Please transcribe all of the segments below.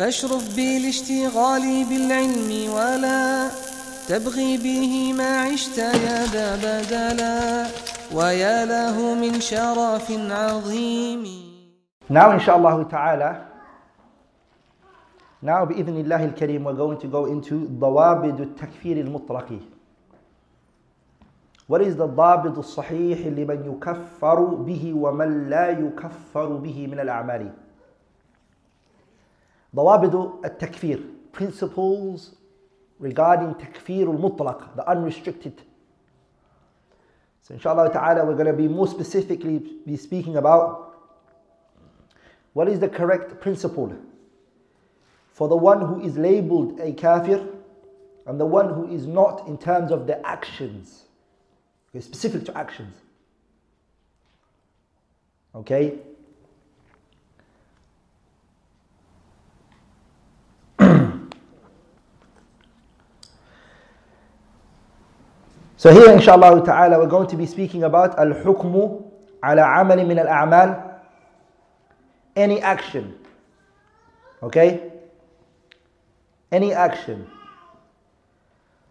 فاشرف بالاشتغال بالعلم ولا تبغي به ما عشت يا ذا بدلا ويا له من شرف عظيم Now inshallah ta'ala, now بإذن الله الكريم we're going to go into ضوابط التكفير المطلق. What is the ضابط الصحيح لمن يكفر به ومن لا يكفر به من الأعمال؟ ضوابط التكفير principles regarding تكفير المطلق the unrestricted so inshallah ta'ala we're going to be more specifically be speaking about what is the correct principle for the one who is labeled a kafir and the one who is not in terms of the actions okay, specific to actions okay So here inshallah ta'ala we're going to be speaking about al-hukmu ala amali min al-a'mal. Any action. Okay? Any action.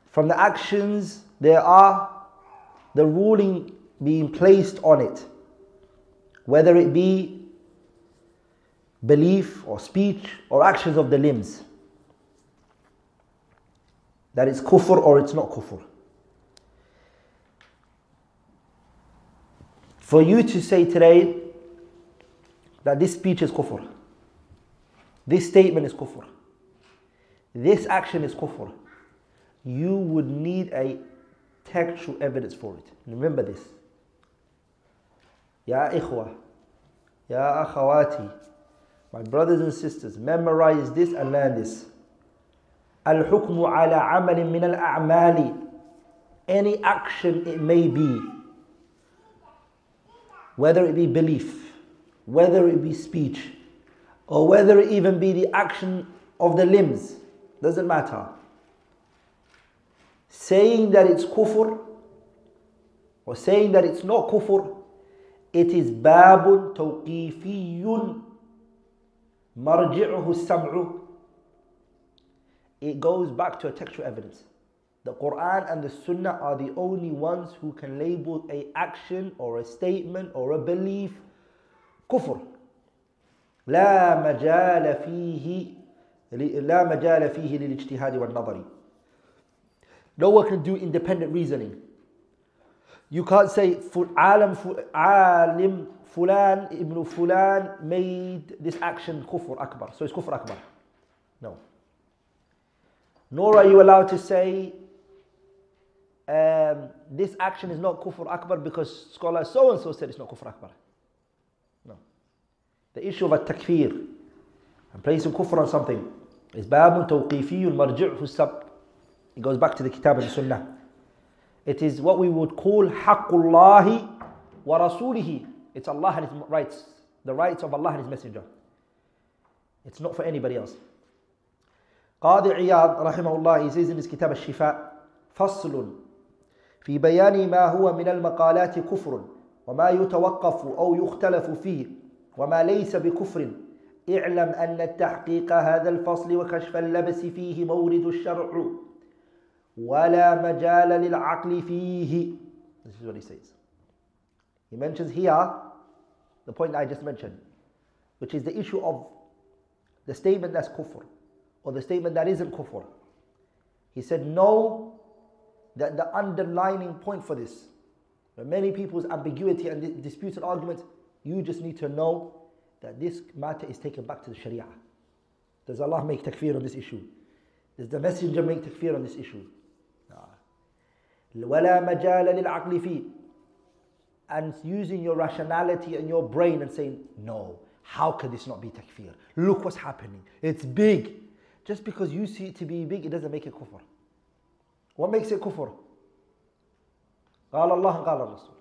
From the actions there are the ruling being placed on it. Whether it be belief or speech or actions of the limbs. That it's kufr or it's not kufr For you to say today that this speech is kufr, this statement is kufr, this action is kufr, you would need a textual evidence for it. Remember this. Ya ikhwa, ya akhawati, my brothers and sisters, memorize this and learn this. Al-hukmu ala amalin min al-a'mali. Any action it may be whether it be belief, whether it be speech, or whether it even be the action of the limbs, doesn't matter. Saying that it's kufr or saying that it's not kufr, it is babun tawqifiyun marji'uhu sam'u. It goes back to a textual evidence. The Quran and the Sunnah are the only ones who can label a action or a statement or a belief كفر لا مجال فيه لا مجال فيه للاجتهاد والنظر No one can do independent reasoning. You can't say عالم عالم فلان ابن فلان made this action كفر أكبر so it's كفر أكبر. No. Nor are you allowed to say um, this action is not kufr akbar because scholar so and so said it's not kufr akbar. No. The issue of a takfir and placing kufr on something is babun tawqifiyun marji'hu sab. It goes back to the kitab and sunnah. It is what we would call haqqullahi wa rasulihi. It's Allah and His rights, the rights of Allah and His Messenger. It's not for anybody else. Qadi Iyad, rahimahullah, he says in his kitab al-Shifa, فصل في بيان ما هو من المقالات كفر وما يتوقف أو يختلف فيه وما ليس بكفر اعلم أن التحقيق هذا الفصل وكشف اللبس فيه مورد الشرع ولا مجال للعقل فيه This is what he says. He mentions here the point I just mentioned, which is the issue of the statement that's kufr or the statement that isn't kufr. He said, no that the underlining point for this. Many people's ambiguity and disputed arguments, you just need to know that this matter is taken back to the Sharia. Does Allah make takfir on this issue? Does the Messenger make takfir on this issue? ولا مجال للعقل فيه and using your rationality and your brain and saying, no, how can this not be takfir? Look what's happening. It's big. Just because you see it to be big, it doesn't make it kufr. What makes it kufr? قال الله and قال الرسول.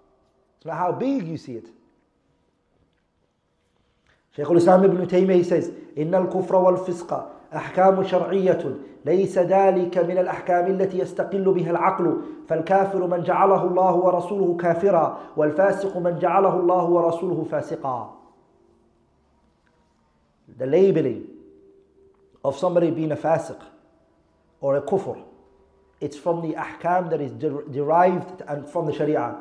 It's not how big you see it. شيخ الإسلام ابن تيمية he says إن الكفر والفسق أحكام شرعية ليس ذلك من الأحكام التي يستقل بها العقل فالكافر من جعله الله ورسوله كافرا والفاسق من جعله الله ورسوله فاسقا The labeling of somebody being a fasiq or a kufr, it's from the ahkam that is der- derived and from the sharia.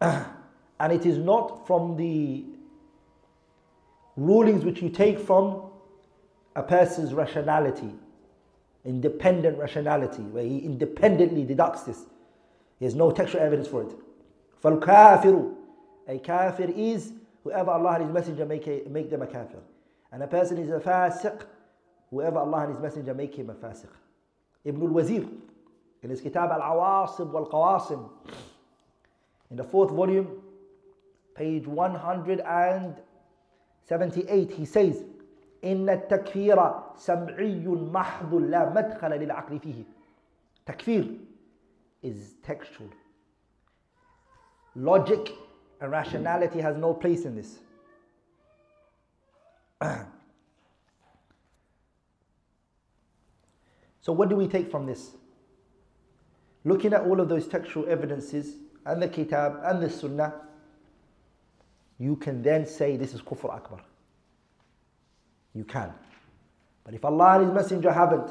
and it is not from the rulings which you take from a person's rationality, independent rationality, where he independently deducts this. He has no textual evidence for it. فَالْكَافِرُ A kafir is whoever Allah and His Messenger make, a, make them a kafir. And a person is a fasiq, whoever Allah and His Messenger make him a fasiq. Ibn al-Wazir, in his kitab Al-Awasib wal-Qawasim, in the fourth volume, page 178, he says, إن التكفير سمعي محض لا مدخل للعقل فيه. Takfir is textual. Logic and rationality has no place in this. So, what do we take from this? Looking at all of those textual evidences and the kitab and the sunnah, you can then say this is kufr akbar. You can. But if Allah and His Messenger haven't,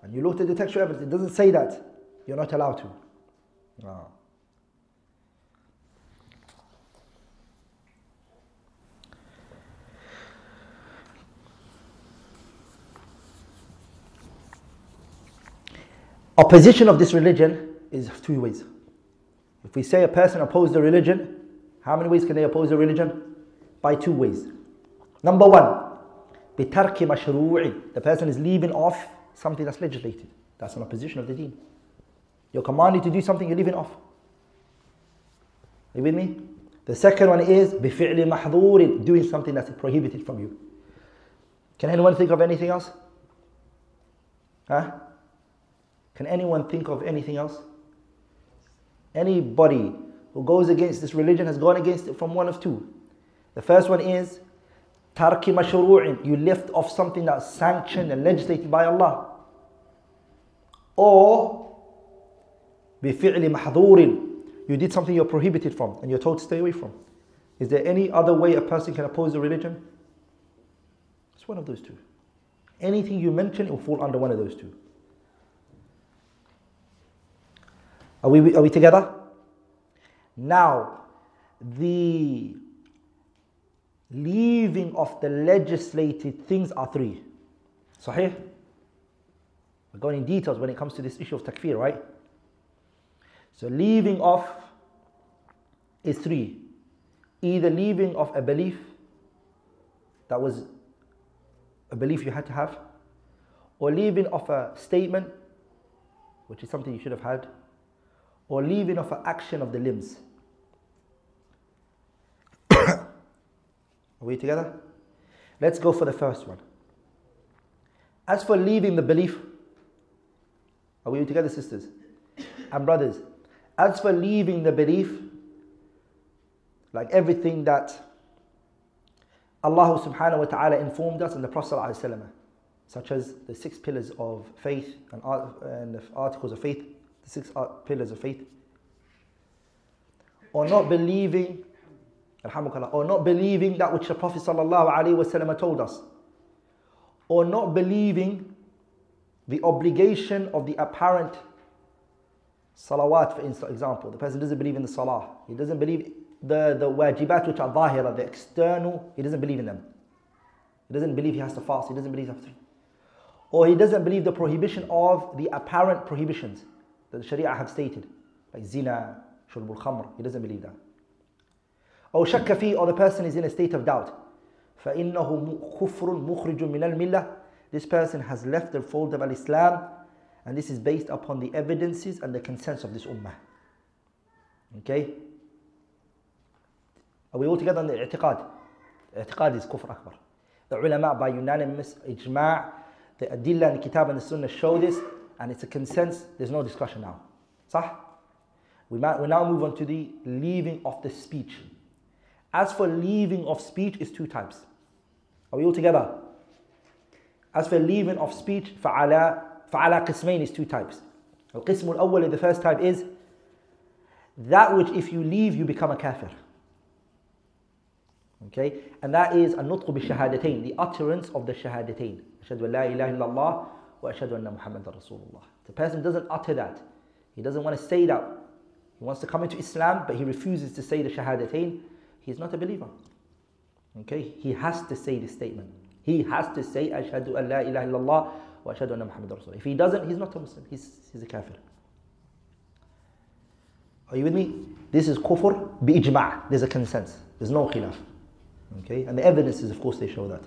and you looked at the textual evidence, it doesn't say that, you're not allowed to. No. Opposition of this religion is two ways. If we say a person opposed the religion, how many ways can they oppose the religion? By two ways. Number one, بِتَرْكِ مَشْرُوعٍ The person is leaving off something that's legislated. That's an opposition of the deen. You're commanded to do something, you're leaving off. Are you with me? The second one is بِفِعْلِ مَحْظُورٍ Doing something that's prohibited from you. Can anyone think of anything else? Huh? Can anyone think of anything else? Anybody who goes against this religion has gone against it from one of two. The first one is tarki mashru'in. You left off something that's sanctioned and legislated by Allah. Or bifi'li mahdhurin. You did something you're prohibited from and you're told to stay away from. Is there any other way a person can oppose the religion? It's one of those two. Anything you mention, will fall under one of those two. Are we, are we together? Now, the leaving of the legislated things are three. Sahih? We're going in details when it comes to this issue of takfir, right? So, leaving off is three. Either leaving of a belief that was a belief you had to have, or leaving of a statement, which is something you should have had, or leaving of an action of the limbs. Are we together? Let's go for the first one. As for leaving the belief, are we together, sisters and brothers? As for leaving the belief, like everything that Allah subhanahu wa ta'ala informed us and the Prophet such as the six pillars of faith and, and the articles of faith, the six pillars of faith, or not believing, or not believing that which the Prophet ﷺ told us, or not believing the obligation of the apparent salawat, for example. The person doesn't believe in the salah. He doesn't believe the, the wajibat which are zahira, the external, he doesn't believe in them. He doesn't believe he has to fast. He doesn't believe he has to. Or he doesn't believe the prohibition of the apparent prohibitions the Sharia have stated, like zina, shurbul khamr. He doesn't believe that. Or shakka fi, or the person is in a state of doubt. فَإِنَّهُ كُفْرٌ مُخْرِجٌ مِنَ الْمِلَّةِ This person has left the fold of al-Islam and this is based upon the evidences and the consensus of this ummah. Okay? Are we all together on the i'tiqad? I'tiqad is kufr akbar. The ulama by unanimous ijma' the adillah and the kitab and the sunnah show this and it's a consensus. There's no discussion now. Sah? We, might, we now move on to the leaving of the speech. As for leaving of speech is two types. Are we all together? As for leaving of speech, فعلى فعلى قسمين is two types. القسم الأول, the first type is that which if you leave you become a kafir. Okay? And that is النطق بالشهادتين, the utterance of the shahadatain. أشهد أن لا إله إلا الله وأشهد أن محمد رسول الله. The person doesn't utter that. He doesn't want to say that. He wants to come into Islam, but he refuses to say the shahadatain. He's not a believer. Okay? He has to say this statement. He has to say أشهد أن لا إله إلا الله وأشهد أن محمد رسول الله. If he doesn't, he's not a Muslim. He's, he's a kafir. Are you with me? This is kufr bi-ijma'. There's a consensus. There's no khilaf. Okay? And the evidences, of course, they show that.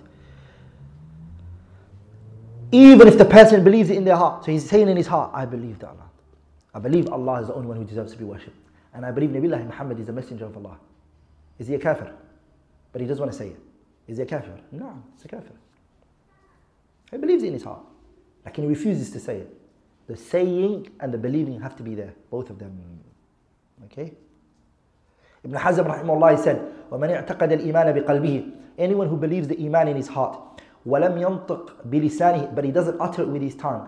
Even if the person believes it in their heart. So he's saying in his heart, I believe that Allah. I believe Allah is the only one who deserves to be worshipped. And I believe Nabi Muhammad is the messenger of Allah. Is he a kafir? But he doesn't want to say it. Is he a kafir? No, he's a kafir. He believes it in his heart. Like he refuses to say it. The saying and the believing have to be there. Both of them. Okay? Ibn Hazm rahimahullah said, وَمَنْ اعتقد الإيمان بقلبه Anyone who believes the iman in his heart ولم ينطق بلسانه but he doesn't utter it with his tongue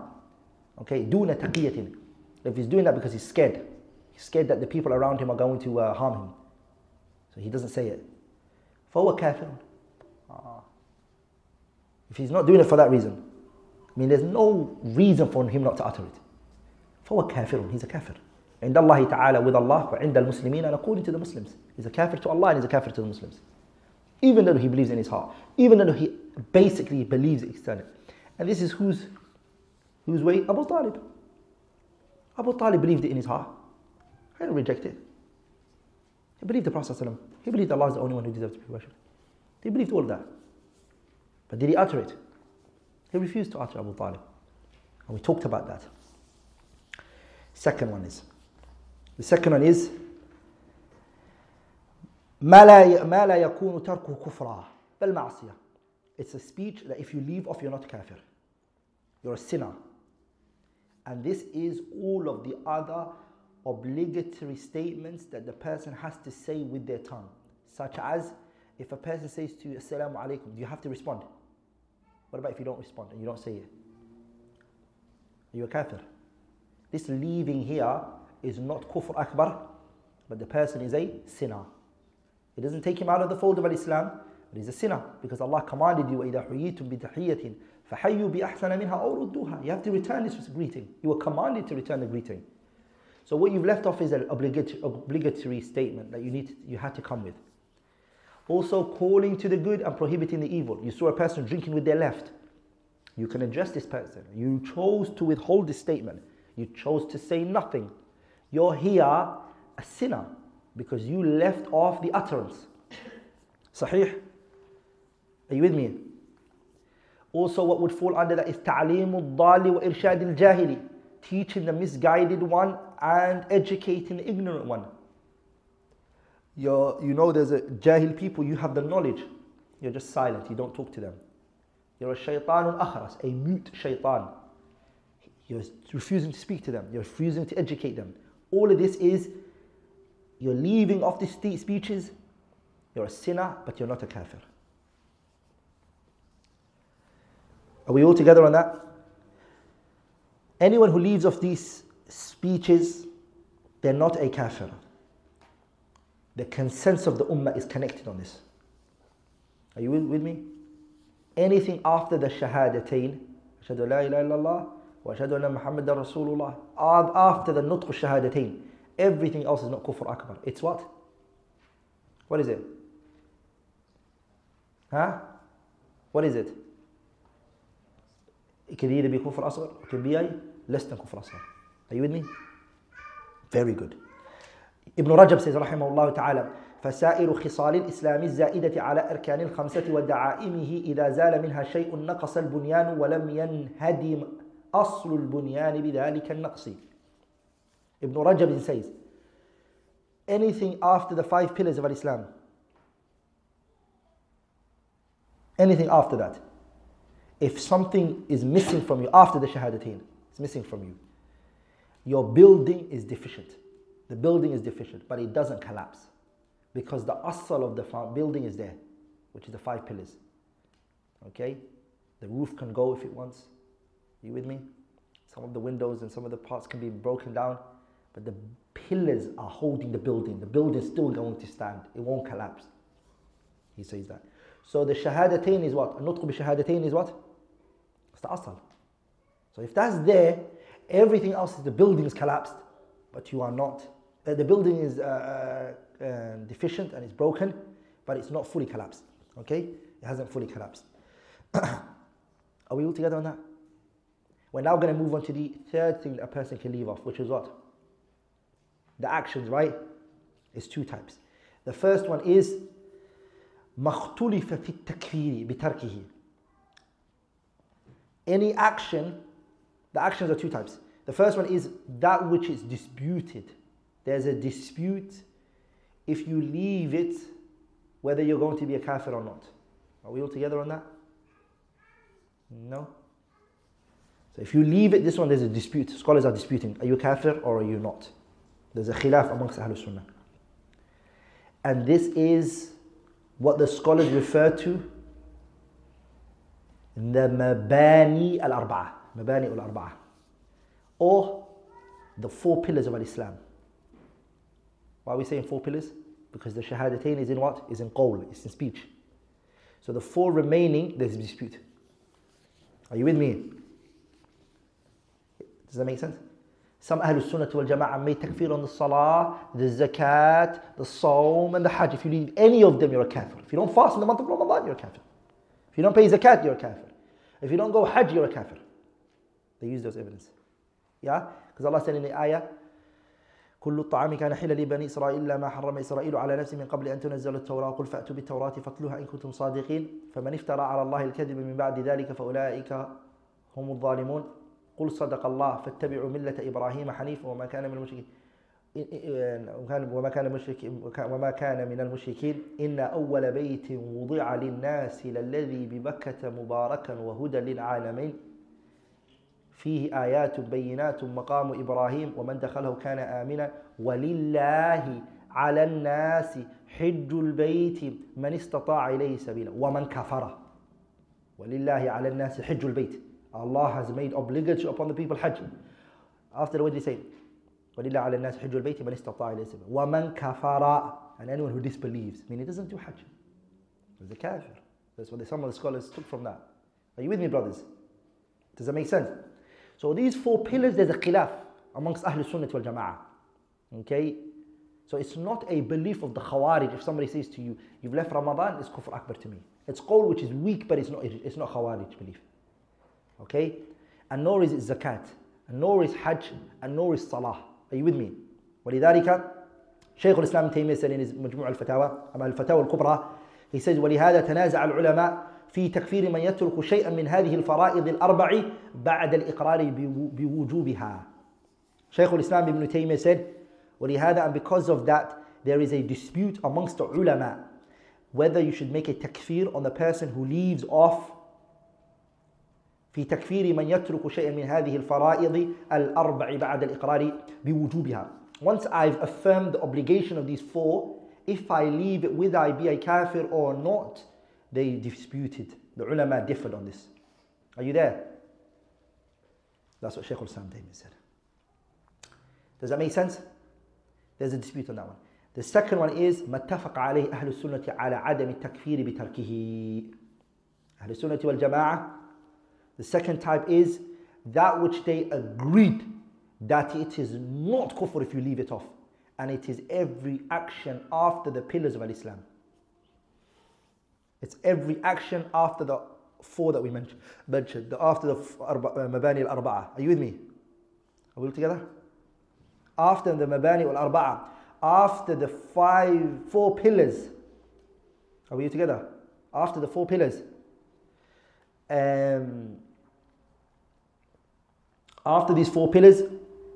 okay دون تقية if he's doing that because he's scared he's scared that the people around him are going to uh, harm him so he doesn't say it فهو كافر if he's not doing it for that reason I mean there's no reason for him not to utter it فهو كافر he's a kafir عند الله تعالى with Allah وعند المسلمين and according to the Muslims he's a kafir to Allah and he's a kafir to the Muslims even though he believes in his heart even though he basically believes externally and this is whose whose way Abu Talib Abu Talib believed it in his heart he didn't reject it he believed the Prophet ﷺ. he believed Allah is the only one who deserves to be worshipped he believed all of that but did he utter it he refused to utter Abu Talib and we talked about that second one is the second one is ما لا ما لا يكون تركه كفرا بل معصية. it's a speech that if you leave off, you're not kafir. You're a sinner. And this is all of the other obligatory statements that the person has to say with their tongue. Such as if a person says to you, Assalamu alaikum, you have to respond? What about if you don't respond and you don't say it? Are you a kafir? This leaving here is not kufr akbar, but the person is a sinner. It doesn't take him out of the fold of Islam, but he's a sinner because Allah commanded you وَإِذَا حُيِّيتُم بِتَحِيَّةٍ فَحَيُّوا بِأَحْسَنَ مِنْهَا أَوْ رُدُّوهَا You have to return this greeting. You were commanded to return the greeting. So what you've left off is an obligatory, obligatory statement that you need, to, you had to come with. Also, calling to the good and prohibiting the evil. You saw a person drinking with their left. You can address this person. You chose to withhold this statement. You chose to say nothing. You're here a sinner because you left off the utterance. Sahih? Are you with me? Also, what would fall under that is ta'lim al-dali wa irshad al-jahili, teaching the misguided one and educating the ignorant one. You're, you know, there's a jahil people, you have the knowledge, you're just silent, you don't talk to them. You're a shaitan akhras, a mute shaitan. You're refusing to speak to them, you're refusing to educate them. All of this is you're leaving off these speeches, you're a sinner, but you're not a kafir. Are we all together on that? Anyone who leaves off these speeches, they're not a kafir. The consensus of the ummah is connected on this. Are you with me? Anything after the shahadatain, ashhadu la ilaha illallah wa ashhadu anna muhammadan rasulullah, after the nutq shahadatain, everything else is not kufr akbar. It's what? What is it? Huh? What is it? Kufr asghar, it can be less than kufr asghar. Are you with me? Very good. Ibn Rajab says, رحمه الله تعالى, فسائر خصال الإسلام الزائدة على أركان الخمسة ودعائمه إذا زال منها شيء نقص البنيان ولم ينهدم أصل البنيان بذلك النقص. Ibn Rajab says, anything after the five pillars of Islam, anything after that, if something is missing from you after the Shahadateen, it's missing from you, your building is deficient. The building is deficient, but it doesn't collapse because the asal of the building is there, which is the five pillars. Okay? The roof can go if it wants. You with me? Some of the windows and some of the parts can be broken down, but the pillars are holding the building. The building is still going to stand, it won't collapse. He says that. So the shahadatain is what? Nutq bi shahadatain is what? It's the asal. So if that's there, everything else, the building is collapsed, but you are not. Uh, the building is uh, uh, uh deficient and it's broken, but it's not fully collapsed. Okay? It hasn't fully collapsed. are we all together on that? We're now going to move on to the third thing that a person can leave off, which is what? The actions, right? It's two types. The first one is مختلف في التكفير بتركه. any action, the actions are two types. The first one is that which is disputed. There's a dispute if you leave it, whether you're going to be a kafir or not. Are we all together on that? No? So if you leave it, this one there's a dispute. Scholars are disputing. Are you kafir or are you not? There's a khilaf amongst Ahlul Sunnah. And this is what the scholars refer to the mabani al-arba'a. Mabani al-arba'a. Or the four pillars of Islam. Why are we saying four pillars? Because the shahadatain is in what? Is in qawl, it's in speech. So the four remaining, there's dispute. Are you with me? Does that make sense? Some Ahlul Sunnah wal Jama'ah made takfir on the Salah, the Zakat, the Sawm, and the Hajj. If you leave any of them, you're a kafir. If you don't fast in the month of Ramadan, you're a kafir. If you don't pay Zakat, you're a kafir. If you don't go Hajj, you're a kafir. They use those evidence. Yeah? Because Allah said in the ayah, كل الطعام كان حلا لبني إسرائيل ما حرم إسرائيل على نفسه من قبل أن تنزل التوراة قل فأتوا بالتوراة فاتلوها إن كنتم صادقين فمن افترى على الله الكذب من بعد ذلك فأولئك هم الظالمون قل صدق الله فاتبعوا ملة إبراهيم حنيفا وما كان من المشركين وما كان مشرك وما كان من المشركين إن أول بيت وضع للناس للذي ببكة مباركا وهدى للعالمين. فيه آيات بينات مقام إبراهيم ومن دخله كان آمنا. ولله على الناس حج البيت من استطاع إليه سبيلا. ومن كفر. ولله على الناس حج البيت. Allah has made obligatory upon the people Hajj. After what did he say? وَلِلَّهِ عَلَى النَّاسِ حِجُّ الْبَيْتِ مَنِ اسْتَطَاعَ إِلَيْهِ سَبِيلًا وَمَنْ كَفَرَ And anyone who disbelieves, meaning he doesn't do Hajj. He's a kafir. That's what some of the scholars took from that. Are you with me, brothers? Does that make sense? So these four pillars, there's a khilaf amongst Ahlul Sunnah wal Jama'ah. Okay? So it's not a belief of the Khawarij. If somebody says to you, you've left Ramadan, it's kufr akbar to me. It's qawl which is weak, but it's not, it's not Khawarij belief. Okay? And nor is it zakat, and nor is hajj, and nor is salah. Are you with me? ولذلك شيخ الإسلام تيمية said مجموع الفتاوى أما الفتاوى الكبرى he says ولهذا تنازع العلماء في تكفير من يترك شيئا من هذه الفرائض الأربع بعد الإقرار بوجوبها شيخ الإسلام ابن تيمية said ولهذا and because of that there is a dispute amongst the ulama whether you should make a takfir on the person who leaves off في تكفير من يترك شيئا من هذه الفرائض الأربع بعد الإقرار بوجوبها. Once I've affirmed the obligation of these four, if I leave it whether I be a kafir or not, they disputed. The ulama differed on this. Are you there? That's what Shaykh al-Islam said. Does that make sense? There's a dispute on that one. The second one is ما اتفق عليه أهل السنة على عدم التكفير بتركه. أهل السنة والجماعة The second type is that which they agreed that it is not kufr if you leave it off. And it is every action after the pillars of Islam. It's every action after the four that we mentioned, the, after the uh, Mabani al Arba'a. Are you with me? Are we all together? After the Mabani al Arba'a, after the five, four pillars. Are we together? After the four pillars. Um, after these four pillars,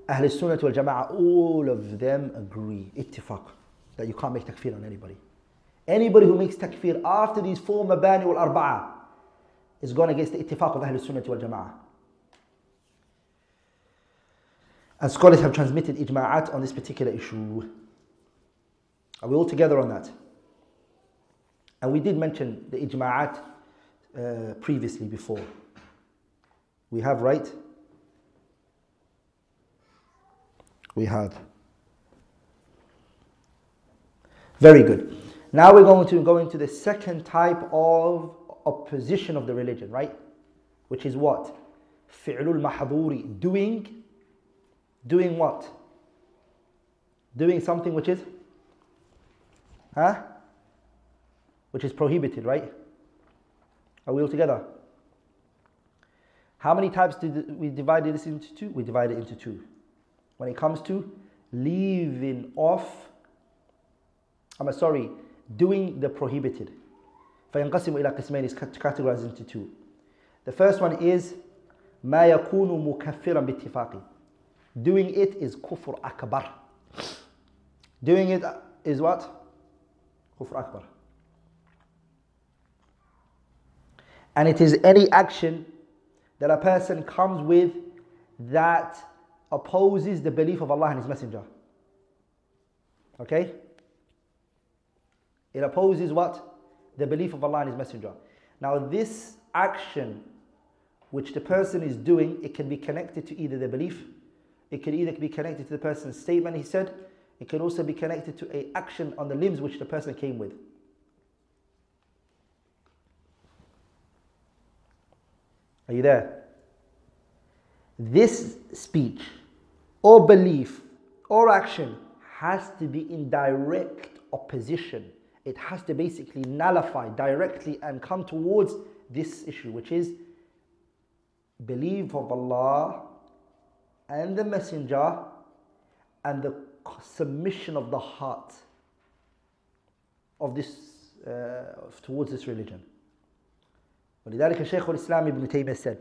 Ahl Sunnah wal Jama'ah, all of them agree, ittifaq, that you can't make takfir on anybody. Anybody who makes takfir after these four mabani wal arba'a is going against the ittifaq of Ahl Sunnah wal Jama'ah. And scholars have transmitted ijma'at on this particular issue. Are we all together on that? And we did mention the ijma'at uh, previously before. We have, right? We have. Very good. Now we're going to go into the second type of opposition of the religion, right? Which is what? Fi'lul mahduri. Doing, doing what? Doing something which is, huh? Which is prohibited, right? Are we all together? How many types did we divide this into two? We divide it into two. When it comes to leaving off, I'm sorry, doing the prohibited. فينقسم إلى قسمين is categorized into two. The first one is ما يكون مكفرا باتفاق. Doing it is كفر أكبر. Doing it is what? كفر أكبر. And it is any action that a person comes with that opposes the belief of Allah and His Messenger. Okay? It opposes what? The belief of Allah and His Messenger. Now, this action which the person is doing, it can be connected to either the belief, it can either be connected to the person's statement he said, it can also be connected to a action on the limbs which the person came with. Are you there? This speech or belief or action has to be in direct opposition. It has to basically nullify directly and come towards this issue, which is belief of Allah and the Messenger and the submission of the heart of this uh, towards this religion. ولذلك شيخ الإسلام ابن تيمية said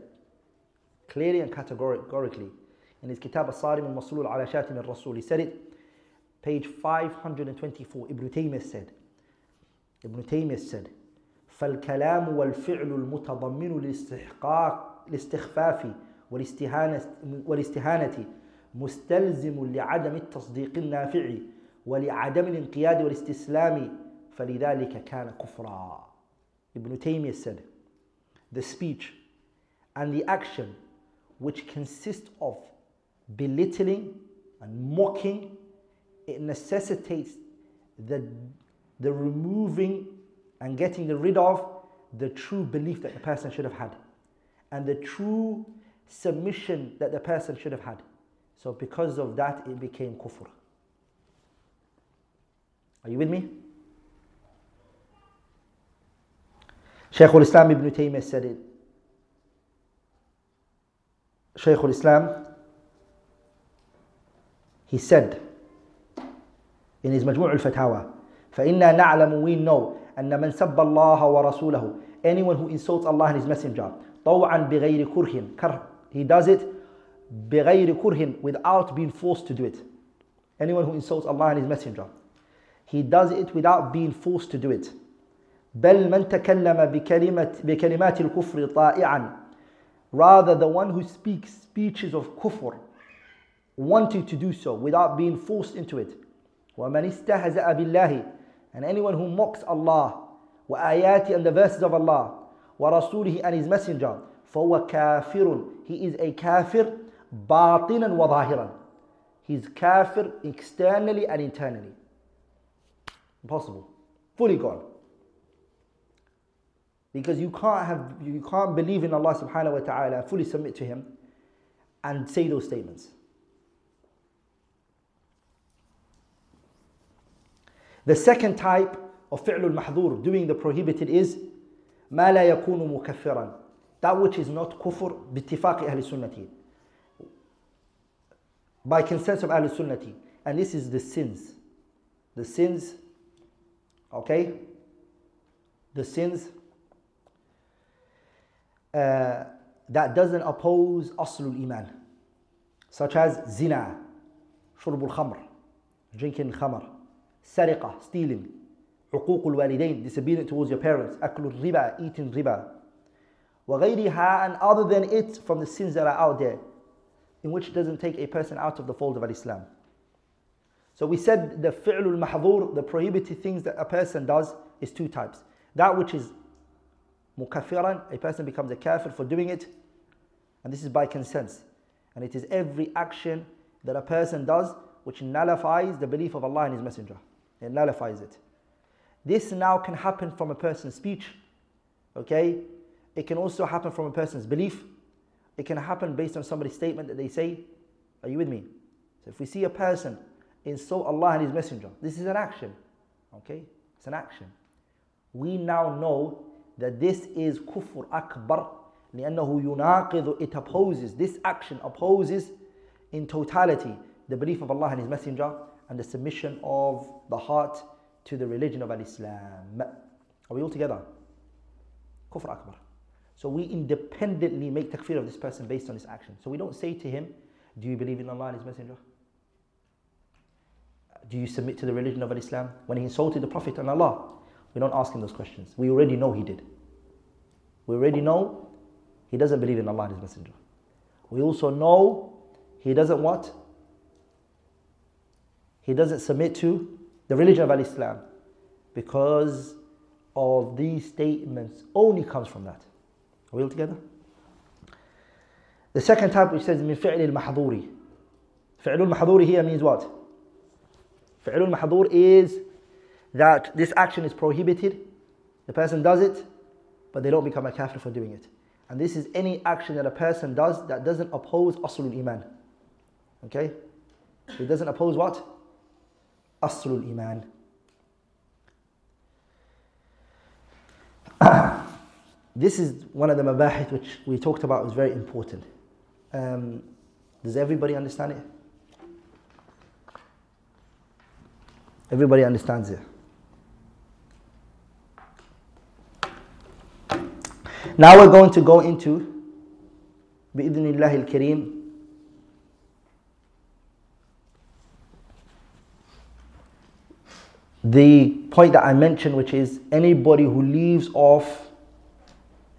clearly and categorically in his كتاب الصارم المصلول على شاتم الرسول he said it page 524 Ibn Taymiyyah said Ibn Taymiyyah said فالكلام والفعل المتضمن للاستحقاق الاستخفاف والاستهانة, والاستهانة مستلزم لعدم التصديق النافع ولعدم الانقياد والاستسلام فلذلك كان كفرا. Ibn Taymiyyah said the speech and the action which consists of belittling and mocking, it necessitates the, the removing and getting rid of the true belief that the person should have had and the true submission that the person should have had. So, because of that, it became kufr. Are you with me? Al-Islam ibn Taymiyyah said it. Shaykh al-Islam, he said in his Majmu' al-Fatawa, فَإِنَّا نَعْلَمُ we know أن من سب الله ورسوله anyone who insults Allah and His Messenger طوعا بغير كره he does it بغير كره without being forced to do it anyone who insults Allah and His Messenger he does it without being forced to do it بل من تكلم بكلمة بكلمات الكفر طائعا rather the one who speaks speeches of kufr wanting to do so without being forced into it ومن استهزأ بالله and anyone who mocks Allah وآياته and the verses of Allah ورسوله and his messenger فهو كافر he is a kafir باطنا وظاهرا he's kafir externally and internally impossible fully gone because you can't have you can't believe in Allah subhanahu wa ta'ala, fully submit to Him, and say those statements. The second type of fi'lul mahdur, doing the prohibited, is ما لا يكون مكفرا. That which is not kufr باتفاق أهل السنة. By consensus of Ahl Sunnati. And this is the sins. The sins, okay? The sins uh, that doesn't oppose aslul iman, such as zina, shurbul khamr, drinking khamr, sariqah, stealing, عقوق الوالدين, disobedience towards your parents, أكل الربا, eating riba, وغيرها and other than it from the sins that are out there, in which doesn't take a person out of the fold of Islam. So we said the fi'lul mahdhur, the prohibited things that a person does, is two types. That which is mukaffiran, a person becomes a kafir for doing it, and this is by consent. And it is every action that a person does which nullifies the belief of Allah and His Messenger. It nullifies it. This now can happen from a person's speech, okay? It can also happen from a person's belief. It can happen based on somebody's statement that they say. Are you with me? So if we see a person insult Allah and His Messenger, this is an action, okay? It's an action. We now know that this is kufr akbar لأنه يناقض it opposes this action opposes in totality the belief of Allah and His Messenger and the submission of the heart to the religion of Islam. Are we all together? Kufr Akbar. So we independently make takfir of this person based on this action. So we don't say to him, Do you believe in Allah and His Messenger? Do you submit to the religion of Islam? When he insulted the Prophet and Allah, we don't ask him those questions. We already know he did. We already know he doesn't believe in Allah and his messenger. We also know he doesn't what? He doesn't submit to the religion of Al-Islam because of these statements only comes from that. Are we all together? The second type which says min fi'l al-mahdūri," Fi'l al-mahdūri" here means what? Fi'l al-mahdūr" is that this action is prohibited. The person does it, but they don't become a kafir for doing it. And this is any action that a person does that doesn't oppose aslul iman. Okay? It doesn't oppose what? Aslul iman. this is one of the mabahith which we talked about is very important. Um, does everybody understand it? Everybody understands it. Now we're going to go into بإذن الله الكريم the point that I mentioned, which is anybody who leaves off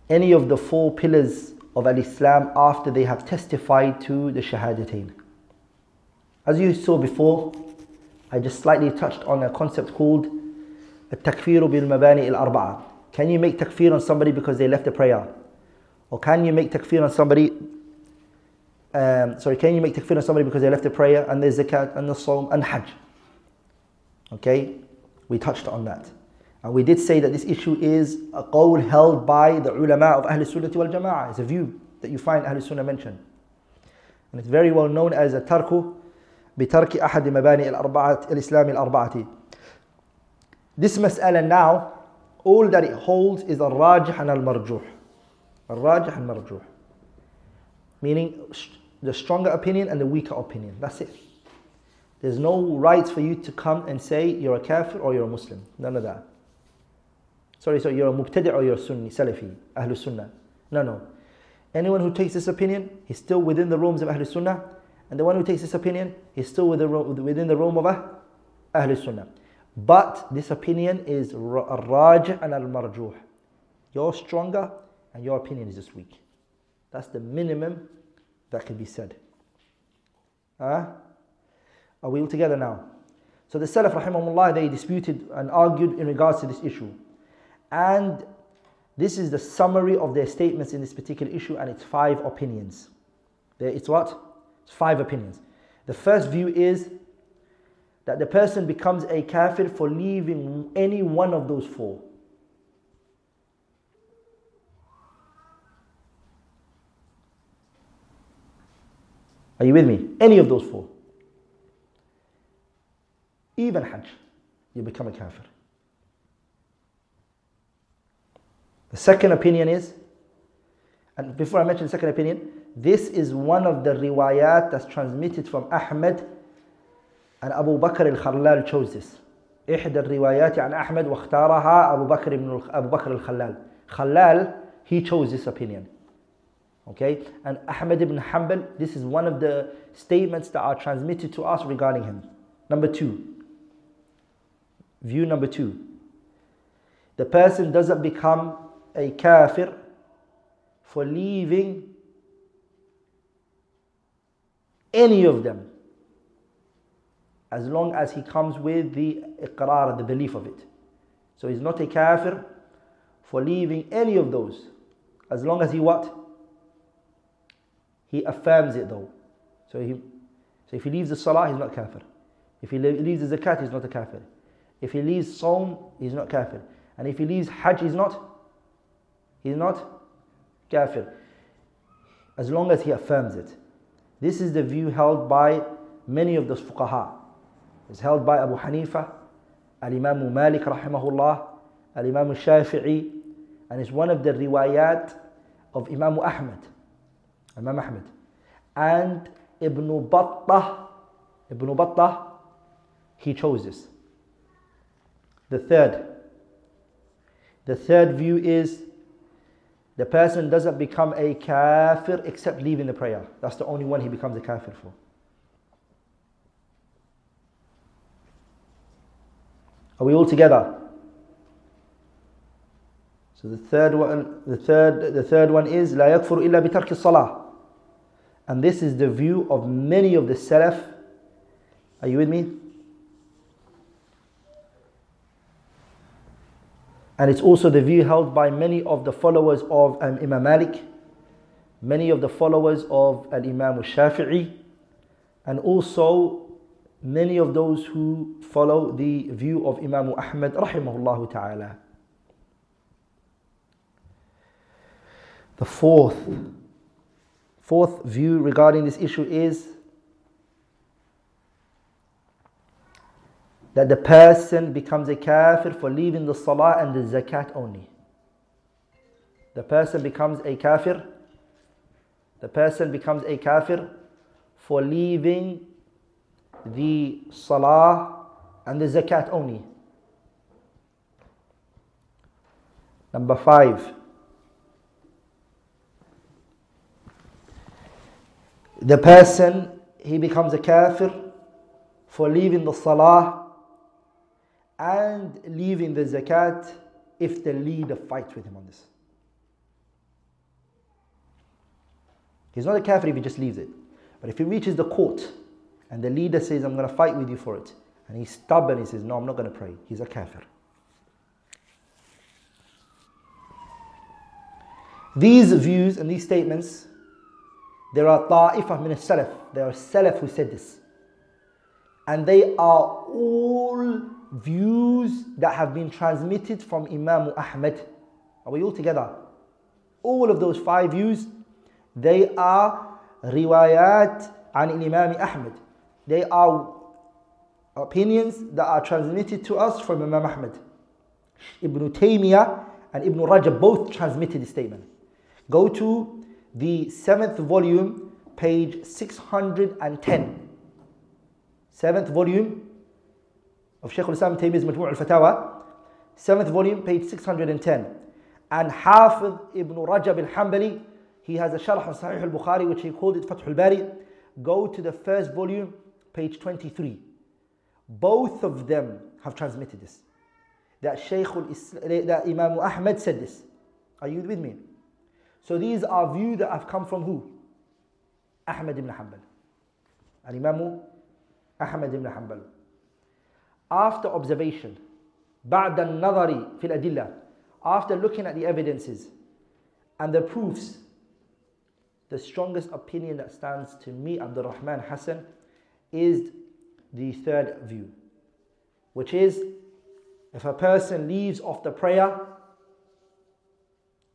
any of the four pillars of Al Islam after they have testified to the Shahadatain. As you saw before, I just slightly touched on a concept called التكفير بالمباني الأربعة. can you make takfir on somebody because they left the prayer? Or can you make takfir on somebody? Um, sorry, can you make takfir on somebody because they left the prayer and the zakat and the sawm and hajj? Okay, we touched on that. And we did say that this issue is a qawl held by the ulama of Ahl Sunnah wal Jama'ah. It's a view that you find Ahl Sunnah mentioned. And it's very well known as a tarku بترك أحد مباني الأربعة الإسلام الأربعة. This mas'ala now all that it holds is al rajih and al marjuh. Al rajih and marjuh. Meaning the stronger opinion and the weaker opinion. That's it. There's no right for you to come and say you're a kafir or you're a Muslim. None of that. Sorry, so you're a mubtadi or you're a Sunni, Salafi, Ahlul Sunnah. No, no. Anyone who takes this opinion, he's still within the realms of Ahlul Sunnah. And the one who takes this opinion, he's still within the realm of Ahlul Sunnah. But this opinion is Raj and Al Marjuh. You're stronger and your opinion is just weak. That's the minimum that can be said. Huh? Are we all together now? So the Salaf, rahimahumullah, they disputed and argued in regards to this issue. And this is the summary of their statements in this particular issue, and it's five opinions. It's what? It's five opinions. The first view is that the person becomes a kafir for leaving any one of those four. Are you with me? Any of those four. Even Hajj, you become a kafir. The second opinion is, and before I mention the second opinion, this is one of the riwayat that's transmitted from Ahmed and Abu Bakr al-Khallal chose this. إحدى الروايات عن أحمد واختارها أبو بكر بن أبو بكر الخلال. Khallal, he chose this opinion. Okay, and Ahmed ibn Hanbal, this is one of the statements that are transmitted to us regarding him. Number two, view number two, the person doesn't become a kafir for leaving any of them as long as he comes with the iqrar, the belief of it. So he's not a kafir for leaving any of those as long as he what? He affirms it though. So, he, so if he leaves the salah, he's not kafir. If he leaves the zakat, he's not a kafir. If he leaves Sawm, he's not kafir. And if he leaves Hajj, he's not. He's not kafir. As long as he affirms it. This is the view held by many of the fuqaha. It's held by Abu Hanifa, Al-Imam Malik rahimahullah, Al-Imam Shafi'i, and it's one of the riwayat of Imam Ahmad. Imam Ahmad. And Ibn Battah, Ibn Battah, he chose this. The third, the third view is the person doesn't become a kafir except leaving the prayer. That's the only one he becomes a kafir for. Are we all together? So the third one, the third, the third one is لا يكفر إلا بترك الصلاة. And this is the view of many of the Salaf. Are you with me? And it's also the view held by many of the followers of um, Imam Malik, many of the followers of Al Imam Shafi'i, and also many of those who follow the view of Imam Ahmad rahimahullah ta'ala. The fourth, fourth view regarding this issue is that the person becomes a kafir for leaving the salah and the zakat only. The person becomes a kafir. The person becomes a kafir for leaving the salah and the zakat only. Number five. The person, he becomes a kafir for leaving the salah and leaving the zakat if the leader fights with him on this. He's not a kafir if he just leaves it. But if he reaches the court and the leader says, I'm going to fight with you for it, and he's stubborn, he says, No, I'm not going to pray, he's a kafir. These views and these statements, there are ta'ifah min salaf there are salaf who said this. And they are all views that have been transmitted from Imam Ahmad. Are we all together? All of those five views, they are riwayat an Imam Ahmad. They are opinions that are transmitted to us from Imam Ahmad. Ibn Taymiyyah and Ibn Rajab both transmitted this statement. Go to the seventh volume, page 610. Seventh volume of Shaykh al-Islam Taymiyyah's Majmu' al-Fatawa, seventh volume, page 610. And Hafiz ibn Rajab al-Hanbali, he has a sharh on Sahih al-Bukhari, which he called it Fath al-Bari. Go to the first volume, page 23. Both of them have transmitted this. That Shaykh that Imam Ahmad said this. Are you with me? So these are views that have come from who? Ahmad ibn Hanbal. And Imam Ahmad ibn Hanbal. After observation, بعد النظر في الأدلة, after looking at the evidences and the proofs, the strongest opinion that stands to me, Abdul Rahman Hassan, is the third view, which is if a person leaves off the prayer,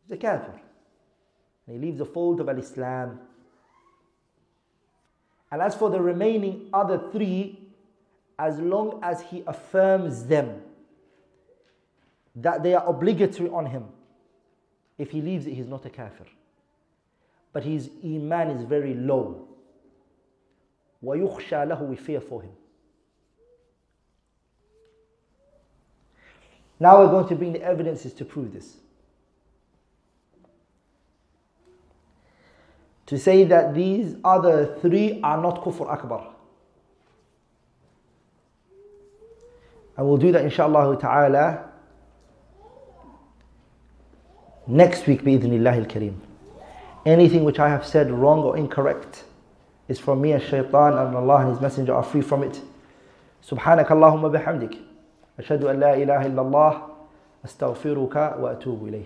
he's a kafir. And he leaves the fold of Islam. And as for the remaining other three, as long as he affirms them that they are obligatory on him, if he leaves it, he's not a kafir. But his iman is very low. وَيُخْشَى لَهُ We fear for him. Now we're going to bring the evidences to prove this. To say that these other three are not kufr akbar. And we'll do that inshallah ta'ala next week bi'idhnillah al-kareem. Anything which I have said wrong or incorrect is from me and shaitan and Allah and His Messenger are free from it. سبحانك اللهم بحمدك أشهد أن لا إله إلا الله أستغفرك وأتوب إليه